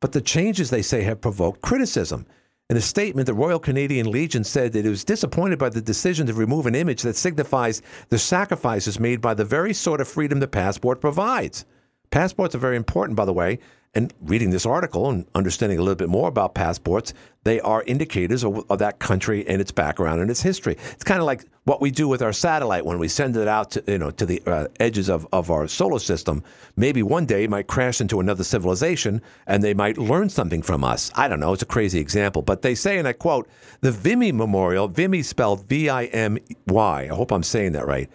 but the changes they say have provoked criticism. In a statement, the Royal Canadian Legion said that it was disappointed by the decision to remove an image that signifies the sacrifices made by the very sort of freedom the passport provides. Passports are very important, by the way, and reading this article and understanding a little bit more about passports, they are indicators of, of that country and its background and its history. It's kind of like what we do with our satellite when we send it out to you know to the uh, edges of, of our solar system. Maybe one day it might crash into another civilization and they might learn something from us. I don't know. It's a crazy example, but they say, and I quote, the Vimy Memorial, Vimy spelled V-I-M-Y. I hope I'm saying that right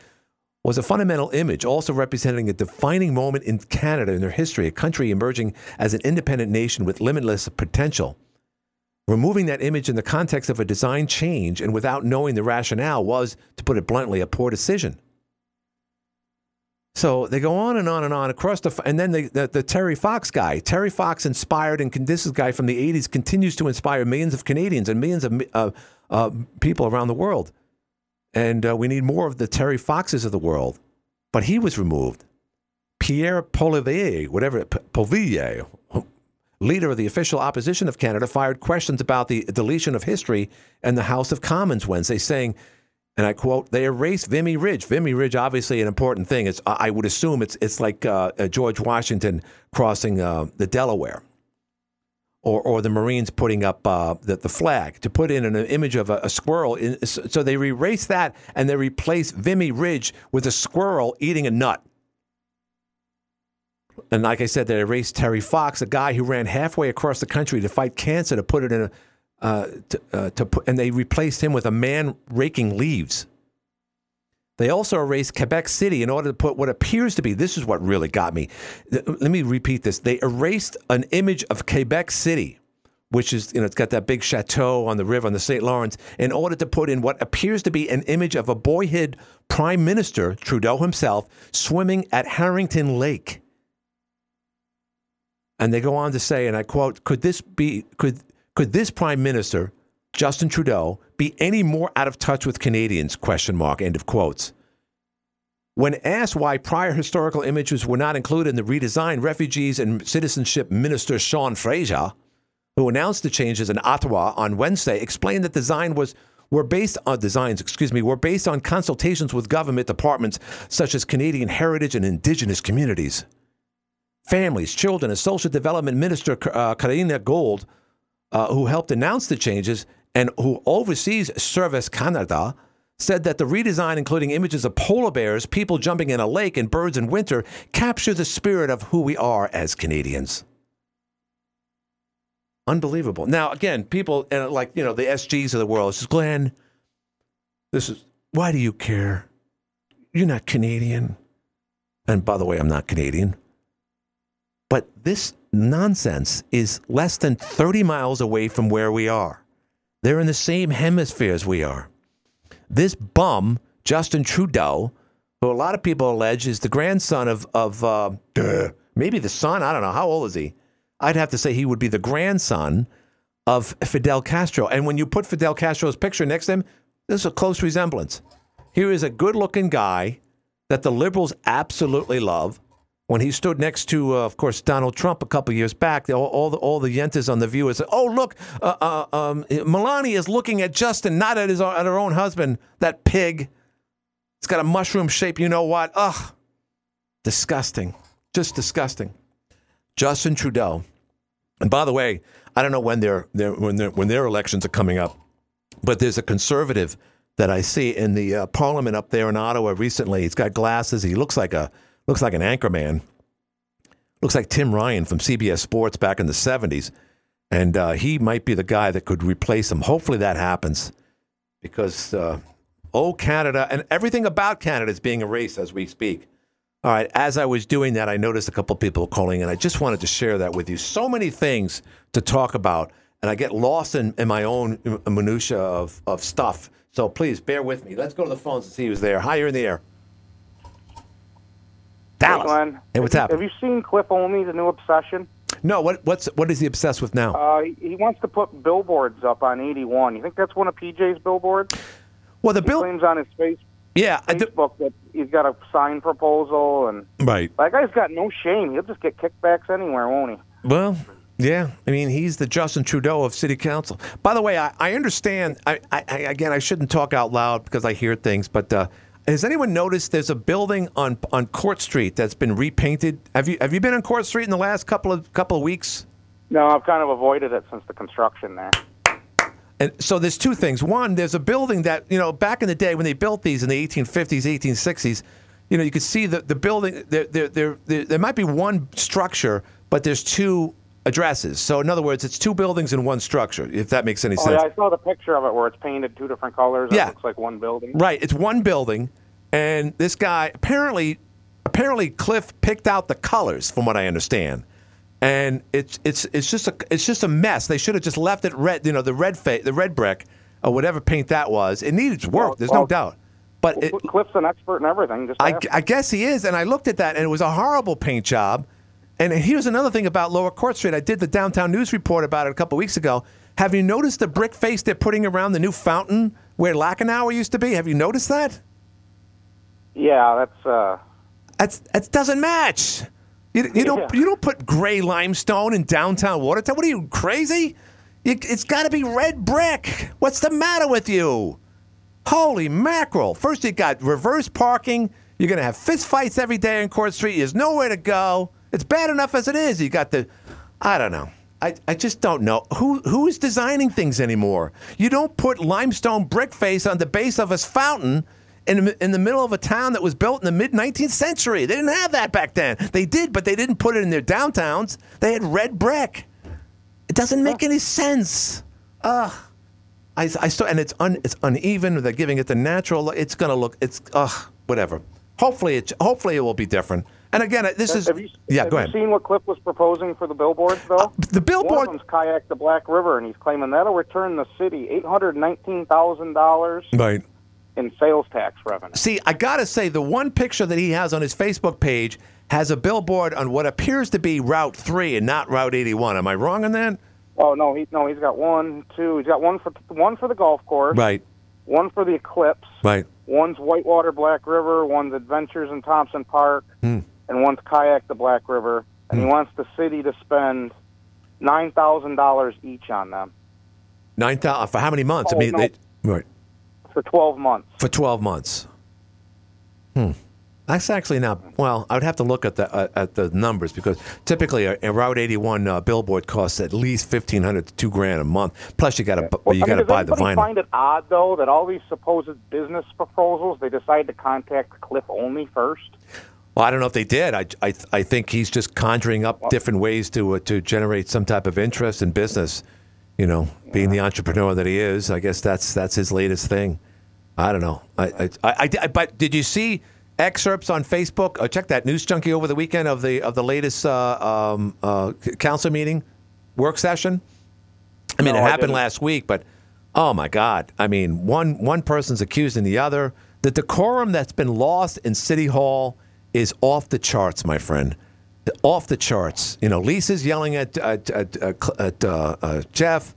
was a fundamental image, also representing a defining moment in Canada in their history, a country emerging as an independent nation with limitless potential. Removing that image in the context of a design change and without knowing the rationale was, to put it bluntly, a poor decision. So they go on and on and on across the, and then the, the, the Terry Fox guy. Terry Fox inspired, and this guy from the 80s continues to inspire millions of Canadians and millions of uh, uh, people around the world. And uh, we need more of the Terry Foxes of the world. But he was removed. Pierre Poilievre, whatever, Poilievre, leader of the official opposition of Canada, fired questions about the deletion of history in the House of Commons Wednesday, saying, and I quote, they erased Vimy Ridge. Vimy Ridge, obviously an important thing. It's, I would assume it's, it's like uh, George Washington crossing uh, the Delaware or, or the Marines putting up uh, the, the flag to put in an image of a, a squirrel. In, so they erase that and they replace Vimy Ridge with a squirrel eating a nut. And like I said, they erased Terry Fox, a guy who ran halfway across the country to fight cancer to put it in a uh, to, uh, to put, and they replaced him with a man raking leaves. They also erased Quebec City in order to put what appears to be this is what really got me. Let me repeat this. They erased an image of Quebec City, which is, you know, it's got that big chateau on the river on the St. Lawrence, in order to put in what appears to be an image of a boyhood prime minister, Trudeau himself, swimming at Harrington Lake. And they go on to say, and I quote, could this be could could this prime minister, Justin Trudeau, be any more out of touch with Canadians? Question mark. End of quotes. When asked why prior historical images were not included in the redesign, Refugees and Citizenship Minister Sean Fraser, who announced the changes in Ottawa on Wednesday, explained that design was were based on designs, excuse me, were based on consultations with government departments such as Canadian heritage and indigenous communities. Families, children, and social development minister uh, Karina Gould, uh, who helped announce the changes, and who oversees Service Canada, said that the redesign, including images of polar bears, people jumping in a lake, and birds in winter, capture the spirit of who we are as Canadians. Unbelievable. Now, again, people and like you know the SGs of the world says, Glenn, this is why do you care? You're not Canadian. And by the way, I'm not Canadian. But this nonsense is less than 30 miles away from where we are. They're in the same hemisphere as we are. This bum, Justin Trudeau, who a lot of people allege is the grandson of, of uh, maybe the son, I don't know, how old is he? I'd have to say he would be the grandson of Fidel Castro. And when you put Fidel Castro's picture next to him, there's a close resemblance. Here is a good-looking guy that the liberals absolutely love. When he stood next to, uh, of course, Donald Trump a couple years back, all, all the all the yentas on the View said, "Oh, look, uh, uh, um, Melania is looking at Justin, not at his at her own husband. That pig. It's got a mushroom shape. You know what? Ugh, disgusting, just disgusting." Justin Trudeau. And by the way, I don't know when their, when their when their elections are coming up, but there's a conservative that I see in the uh, parliament up there in Ottawa recently. He's got glasses. He looks like a looks like an anchorman. Looks like Tim Ryan from CBS Sports back in the '70s, and uh, he might be the guy that could replace him. Hopefully that happens, because uh, oh Canada and everything about Canada is being erased as we speak. All right, as I was doing that, I noticed a couple people calling, and I just wanted to share that with you. So many things to talk about, and I get lost in, in my own minutia of, of stuff. So please bear with me. Let's go to the phones and see who's there. Hi, you're in the air. Dallas. Hey, Glenn. Hey, what's have, happening? Have you seen Cliff Olney, the new obsession? No, what what's what is he obsessed with now? Uh, he, wants to put billboards up on 81. You think that's one of PJ's billboards? Well, the he bill claims on his face yeah, Facebook that he's got a sign proposal, and right. that guy's got no shame. He'll just get kickbacks anywhere, won't he? Well, yeah. I mean, he's the Justin Trudeau of City Council. By the way, I, I understand. I, I again, I shouldn't talk out loud because I hear things, but. Uh, has anyone noticed there's a building on on Court Street that's been repainted? Have you have you been on Court Street in the last couple of couple of weeks? No, I've kind of avoided it since the construction there. And so there's two things. One, there's a building that, you know, back in the day when they built these in the 1850s, 1860s, you know, you could see the, the building, there, there, there, there, there might be one structure, but there's two addresses. So in other words, it's two buildings in one structure, if that makes any oh, sense. Yeah, I saw the picture of it where it's painted two different colors. Yeah. It looks like one building. Right. It's one building. And this guy, apparently, apparently Cliff picked out the colors, from what I understand and it's it's it's just a it's just a mess. They should have just left it red, you know, the red fa- the red brick or whatever paint that was. It needed work. There's no doubt. But it, Cliff's an expert in everything. Just I. I guess he is, and I looked at that, and it was a horrible paint job. And here's another thing about Lower Court Street. I did the downtown news report about it a couple weeks ago. Have you noticed the brick face they're putting around the new fountain where Lachenauer used to be? Have you noticed that? Yeah, that's uh. That's that doesn't match. You, you don't you don't put gray limestone in downtown Watertown. What are you crazy? You, it's got to be red brick. What's the matter with you? Holy mackerel! First you got reverse parking. You're gonna have fist fights every day on Court Street. There's nowhere to go. It's bad enough as it is. You got the, I don't know. I, I just don't know who who is designing things anymore. You don't put limestone brick face on the base of a fountain in the, in the middle of a town that was built in the mid 19th century. They didn't have that back then. They did, but they didn't put it in their downtowns. They had red brick. It doesn't make any sense. Ugh. I, I saw, and it's un, it's uneven. They're giving it the natural. look. It's gonna look. It's ugh. Whatever. Hopefully, it hopefully it will be different. And again, uh, this is have you, yeah. have Go you ahead. seen what Cliff was proposing for the billboards, though? Uh, the billboard. One of them's kayak the Black River, and he's claiming that'll return the city eight hundred nineteen thousand dollars Right. In sales tax revenue. See, I gotta say, the one picture that he has on his Facebook page has a billboard on what appears to be Route Three and not Route 81. Am I wrong on that? Oh no, he no, he's got one, two. He's got one for one for the golf course, Right. one for the Eclipse, Right. one's Whitewater Black River, one's Adventures in Thompson Park, Hmm. and one's Kayak the Black River. And he wants the city to spend nine thousand dollars each on them Nine thousand for how many months? I Oh, mean, no. they, right. For twelve months. For 12 months. Hmm. That's actually not well. I would have to look at the uh, at the numbers because typically a, a Route 81 uh, billboard costs at least fifteen hundred to two grand a month. Plus, you got to Well, you got to does buy the vinyl. find it odd though that all these supposed business proposals they decide to contact Cliff only first? Well, I don't know if they did. I, I, I think he's just conjuring up different ways to uh, to generate some type of interest in business. You know, being the entrepreneur that he is, I guess that's that's his latest thing. I don't know. I, I, I, I- but did you see excerpts on Facebook? Oh, check that news junkie over the weekend of the of the latest uh, um, uh, council meeting work session. I mean, No, it happened last week, but oh my God! I mean, one one person's accusing the other. The decorum that's been lost in City Hall is off the charts, my friend. Off the charts. You know, Lisa's yelling at at, at, uh, at uh, uh, Jeff.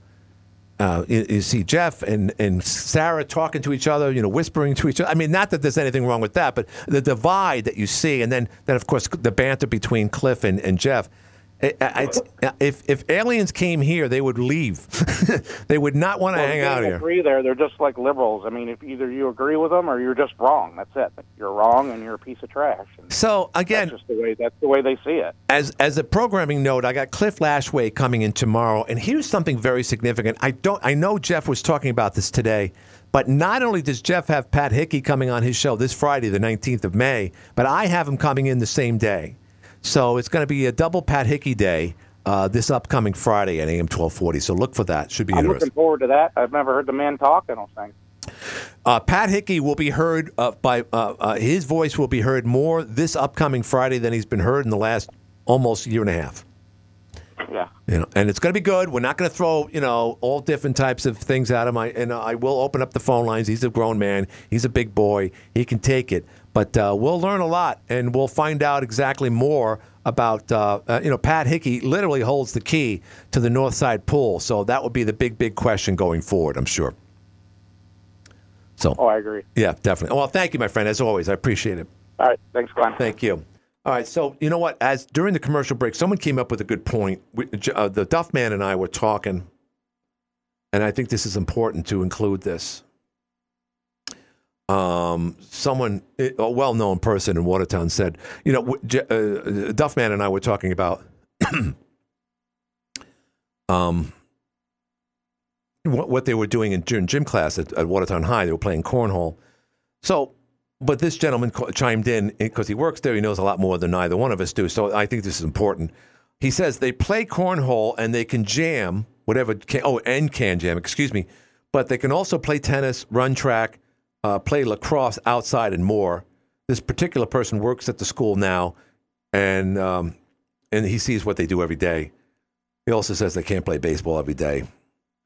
uh, you, you see Jeff and, and Sarah talking to each other, you know, whispering to each other. I mean, not that there's anything wrong with that, but the divide that you see, and then, then of course, the banter between Cliff and, and Jeff. It- it's- if, if aliens came here, they would leave. they would not want to Well, hang out here. Agree there. They're just like liberals. I mean, if either you agree with them or you're just wrong. That's it. You're wrong and you're a piece of trash. And So again, that's just the way that's the way they see it. As as a programming note, I got Cliff Lashway coming in tomorrow, and here's something very significant. I don't. I know Jeff was talking about this today, but not only does Jeff have Pat Hickey coming on his show this Friday, the 19th of May, but I have him coming in the same day. So it's going to be a double Pat Hickey day uh, this upcoming Friday at AM 1240. So look for that. Should be I'm interesting. looking forward to that. I've never heard the man talk. I don't think. Uh, Pat Hickey will be heard uh, by uh, uh, his voice will be heard more this upcoming Friday than he's been heard in the last almost year and a half. Yeah. You know, and it's going to be good. We're not going to throw you know all different types of things at him. I and I will open up the phone lines. He's a grown man. He's a big boy. He can take it. But uh, we'll learn a lot, and we'll find out exactly more about uh, uh, you know Pat Hickey. Literally holds the key to the North Side pool, so that would be the big big question going forward. I'm sure. So. Oh, I agree. Yeah, definitely. Well, thank you, my friend. As always, I appreciate it. All right. Thanks, Glenn. Thank you. All right, so you know what? As during the commercial break, someone came up with a good point. We, uh, the Duff Man and I were talking, and I think this is important to include this. Um, someone, a well-known person in Watertown, said, "You know, uh, Duff and I were talking about." um, what, they were doing in during gym class at, at Watertown High. They were playing cornhole. So, but this gentleman chimed in because he works there. He knows a lot more than either one of us do. So I think this is important. He says they play cornhole and they can jam whatever. Can, oh, and KanJam. Excuse me. But they can also play tennis, run track, uh, play lacrosse outside, and more. This particular person works at the school now, and um, and he sees what they do every day. He also says they can't play baseball every day,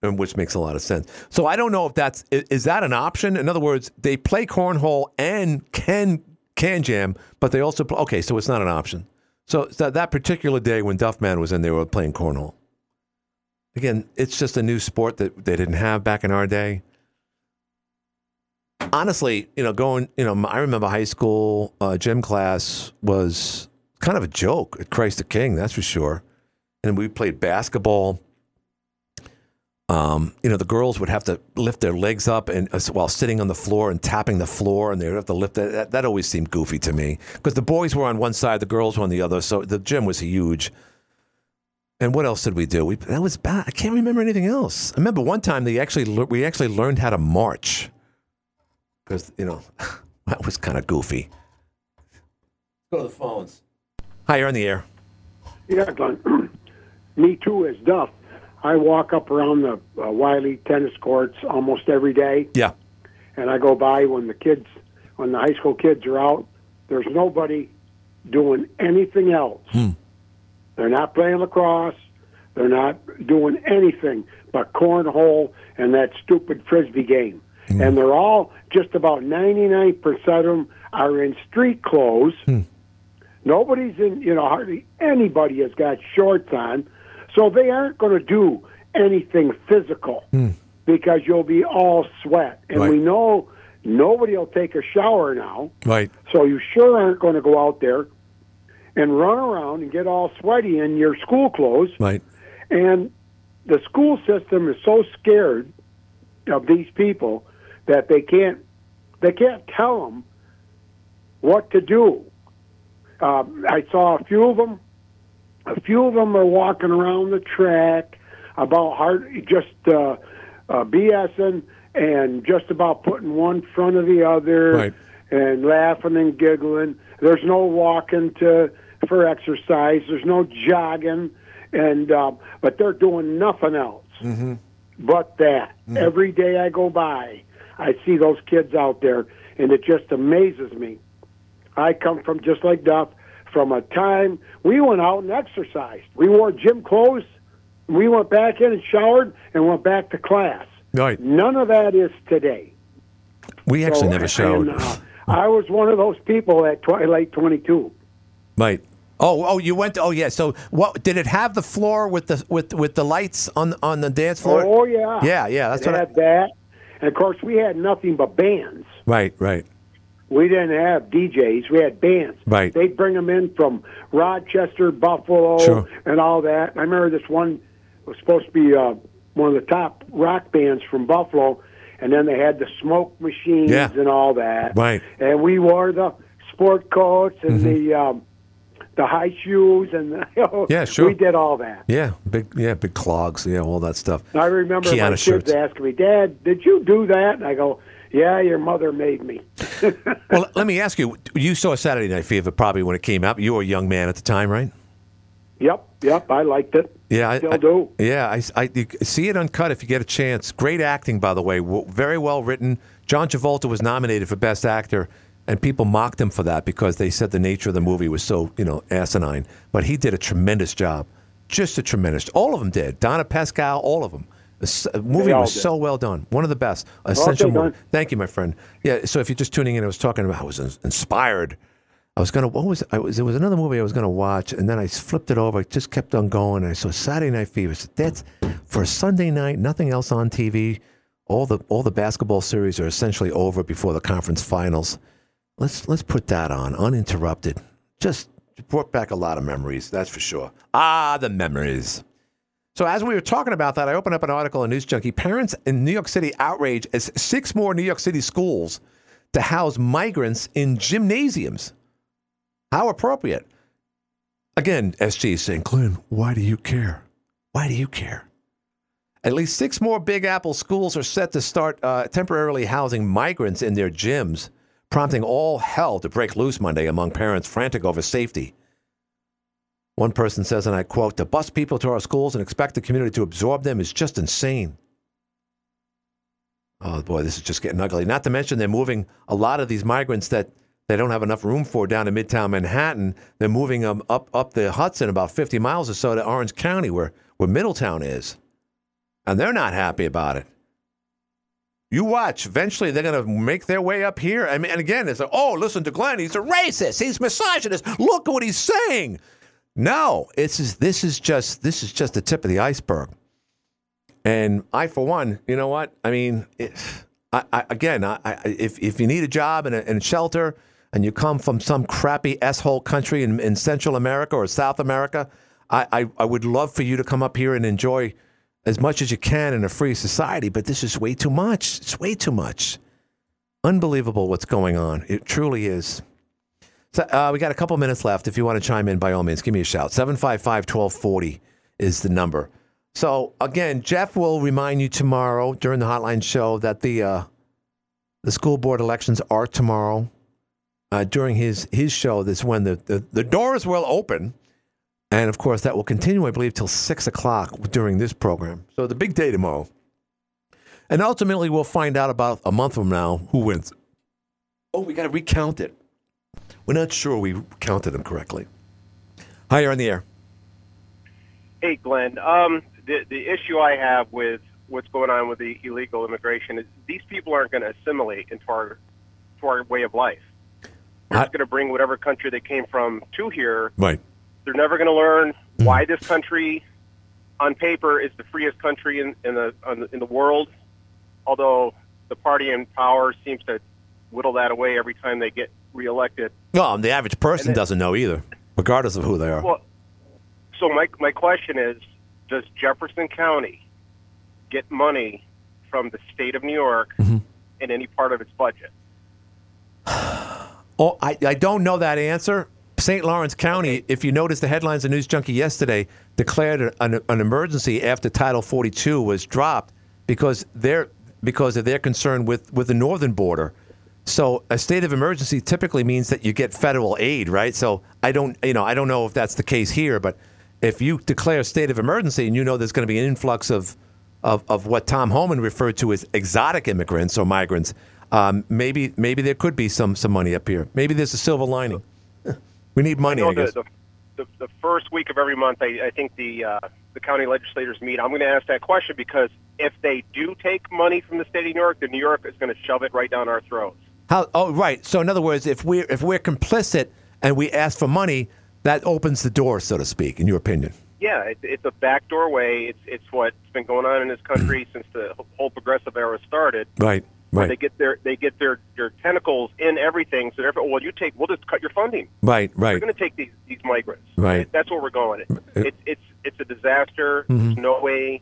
and which makes a lot of sense. So I don't know if that's is that an option. In other words, they play cornhole and can KanJam, but they also play, okay. So it's not an option. So that that particular day when Duffman was in, they were playing cornhole. Again, it's just a new sport that they didn't have back in our day. Honestly, you know, going, you know, I remember high school uh, gym class was kind of a joke at Christ the King, that's for sure. And we played basketball. Um, you know, the girls would have to lift their legs up and uh, while sitting on the floor and tapping the floor, and they would have to lift that. That, that always seemed goofy to me because the boys were on one side, the girls were on the other, so the gym was huge. And what else did we do? We that was bad. I can't remember anything else. I remember one time they actually we actually learned how to march because you know that was kind of goofy. Go to the phones. Hi, you're on the air. Yeah, Glenn. Me too, as Duff. I walk up around the uh, Wiley tennis courts almost every day, Yeah. and I go by when the kids, when the high school kids are out. There's nobody doing anything else. Hmm. They're not playing lacrosse. They're not doing anything but cornhole and that stupid frisbee game. Mm-hmm. And they're all just about 99% of them are in street clothes. Hmm. Nobody's in, you know, hardly anybody has got shorts on. So they aren't going to do anything physical hmm. because you'll be all sweat. And Right. we know nobody will take a shower now. Right. So you sure aren't going to go out there and run around and get all sweaty in your school clothes. Right. And the school system is so scared of these people that they can't they can't tell them what to do. Uh, I saw a few of them. A few of them are walking around the track about hard, just uh, uh, BSing and just about putting one front of the other Right. and laughing and giggling. There's no walking to for exercise. There's no jogging, and uh, but they're doing nothing else Mm-hmm. but that. Every day I go by, I see those kids out there, and it just amazes me. I come from just like Duff, from a time we went out and exercised. We wore gym clothes. We went back in and showered and went back to class. Right. None of that is today. We actually So, never showed. and, uh, I was one of those people at tw- late 22. Right. Oh, oh, you went. To, oh, yeah. So, what did it have the floor with the with with the lights on on the dance floor? Oh yeah. Yeah, yeah. That's it what. I, had that, and of course we had nothing but bands. right, right. We didn't have DJs. We had bands. Right. They'd bring them in from Rochester, Buffalo, Sure. and all that. I remember this one was supposed to be uh, one of the top rock bands from Buffalo, and then they had the smoke machines Yeah. and all that. Right. And we wore the sport coats and Mm-hmm. the um, the high shoes and the, Yeah, sure. we did all that. Yeah, big. Yeah, big clogs. Yeah, all that stuff. I remember Kiana my kids shirts. asking me, "Dad, did you do that?" And I go, "Yeah, your mother made me." Well, let me ask you. You saw Saturday Night Fever probably when it came out. You were a young man at the time, right? Yep, yep, I liked it. Yeah, I Still I- do. Yeah, I, I- see it uncut if you get a chance. Great acting, by the way. W- Very well written. John Travolta was nominated for Best Actor, and people mocked him for that because they said the nature of the movie was so you know asinine. But he did a tremendous job, just a tremendous. All of them did. Donna Pescow, all of them. The movie was did. so well done. One of the best. Essential movie. Thank you, my friend. Yeah. So if you're just tuning in, I was talking about I was inspired. I was gonna. What was? I was. There was another movie I was gonna watch, and then I flipped it over. I just kept on going. And I saw Saturday Night Fever. I said, That's for Sunday night. Nothing else on TV. All the all the basketball series are essentially over before the conference finals. Let's let's put that on uninterrupted. Just brought back a lot of memories. That's for sure. Ah, the memories. So as we were talking about that, I opened up an article in News Junkie. Parents in New York City outrage as six more New York City schools to house migrants in gymnasiums. How appropriate. Again, SG is saying, Glenn, why do you care? Why do you care? At least six more Big Apple schools are set to start uh, temporarily housing migrants in their gyms, prompting all hell to break loose Monday among parents frantic over safety. One person says, and I quote, to bus people to our schools and expect the community to absorb them is just insane. Oh boy, this is just getting ugly. Not to mention they're moving a lot of these migrants that they don't have enough room for down in Midtown Manhattan. They're moving them up up the Hudson about 50 miles or so to Orange County, where where Middletown is, and they're not happy about it. You watch. Eventually, they're going to make their way up here. I mean, and again, it's like, oh, listen to Glenn. He's a racist. He's misogynist. Look at what he's saying. No, it's just, this is just this is just the tip of the iceberg. And I, for one, you know what? I mean, it, I, I, again, I, if if you need a job and, a, and shelter, and you come from some crappy s-hole country in, in Central America or South America, I, I would love for you to come up here and enjoy as much as you can in a free society. But this is way too much. It's way too much. Unbelievable what's going on. It truly is. So uh, we got a couple minutes left. If you want to chime in, by all means, give me a shout. 755 1240 is the number. So again, Jeff will remind you tomorrow during the hotline show that the uh, the school board elections are tomorrow. Uh, during his his show, that's when the, the, the doors will open. And of course, that will continue, I believe, till six o'clock during this program. So the big day tomorrow. And ultimately, we'll find out about a month from now who wins. Oh, we got to recount it. We're not sure we counted them correctly. Hi, you're on the air. Hey, Glenn. Um, the the issue I have with what's going on with the illegal immigration is these people aren't going to assimilate into our to our way of life. They're just going to bring whatever country they came from to here. Right. They're never going to learn why this country, on paper, is the freest country in, in the on the, in the world. Although the party in power seems to whittle that away every time they get reelected. Well, the average person then- doesn't know either, regardless of who they are. Well, so my my question is, does Jefferson County get money from the state of New York Mm-hmm. in any part of its budget? Oh, I, I don't know that answer. St. Lawrence County, if you noticed the headlines of News Junkie yesterday, declared an, an emergency after Title 42 was dropped because they're because of their concern with, with the northern border. So a state of emergency typically means that you get federal aid, right? So I don't, you know, I don't know if that's the case here, but if you declare a state of emergency and you know there's going to be an influx of, of, of what Tom Homan referred to as exotic immigrants or migrants, um, maybe maybe there could be some some money up here. Maybe there's a silver lining. We need money, I know. The, the, the, first week of every month, I, I think the uh, the county legislators meet. I'm going to ask that question because if they do take money from the state of New York, then New York is going to shove it right down our throats. How? Oh, right. So in other words, if we're if we're complicit and we ask for money, That opens the door, so to speak, in your opinion. Yeah, it, it's a backdoor way. It's it's what's been going on in this country since the whole progressive era started. Right. Right. They get their they get their their tentacles in everything. So therefore, well, you take we'll just cut your funding. Right. Right. We're going to take these these migrants. Right. That's where we're going. It, it's it's it's a disaster. Mhm. There's no way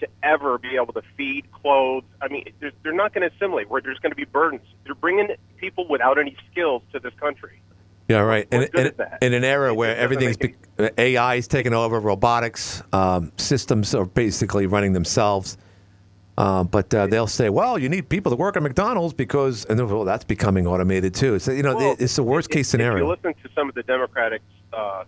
to ever be able to feed, clothe. I mean, they're not going to assimilate. Where there's going to be burdens. They're bringing people without any skills to this country. Yeah, right. In, What good in, is that? in an era where everything's be, AI is taking over, robotics um, systems are basically running themselves. Uh, but uh, they'll say, "Well, you need people to work at McDonald's because," and then, well, that's becoming automated too. So you know, Well, it's the worst case scenario. If you listen to some of the Democratic uh,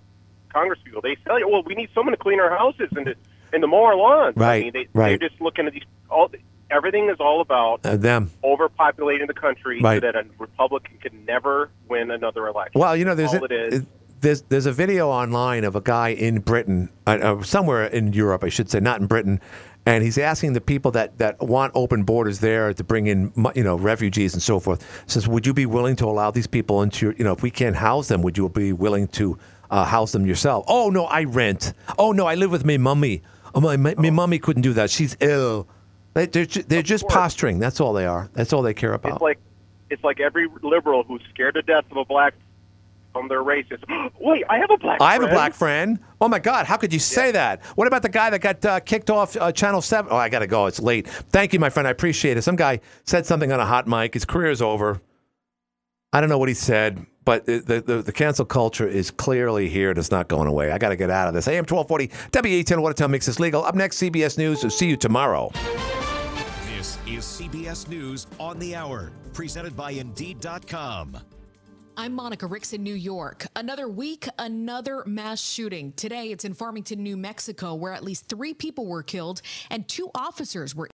Congress people, they tell you, well, we need someone to clean our houses and to, and to mow our lawns. I Right, mean, they, right. They're just looking at these. All everything is all about Uh, them. overpopulating the country Right. so that a Republican can never win another election. Well, you know, there's all a, it is. there's there's a video online of a guy in Britain, uh, uh, somewhere in Europe, I should say, not in Britain, and he's asking the people that, that want open borders there to bring in, you know, refugees and so forth. Says, would you be willing to allow these people into, your, you know, if we can't house them, would you be willing to uh, house them yourself? Oh no, I rent. Oh no, I live with my mummy. Oh my, my, my mummy couldn't do that. She's ill. They, they're ju- they're just posturing. That's all they are. That's all they care about. It's like it's like every liberal who's scared to death of a black from their race is. Wait, I have a black. I have a black friend. Oh my God, how could you say that? What about the guy that got uh, kicked off uh, Channel 7? Oh, I got to go. It's late. Thank you, my friend. I appreciate it. Some guy said something on a hot mic. His career is over. I don't know what he said, but the, the, the, the cancel culture is clearly here. and It's not going away. I got to get out of this. AM 1240, WATN Watertown makes this legal. Up next, CBS News. So see you tomorrow. This is CBS News on the Hour, presented by Indeed.com. I'm Monica Ricks in New York. Another week, another mass shooting. Today, it's in Farmington, New Mexico, where at least three people were killed and two officers were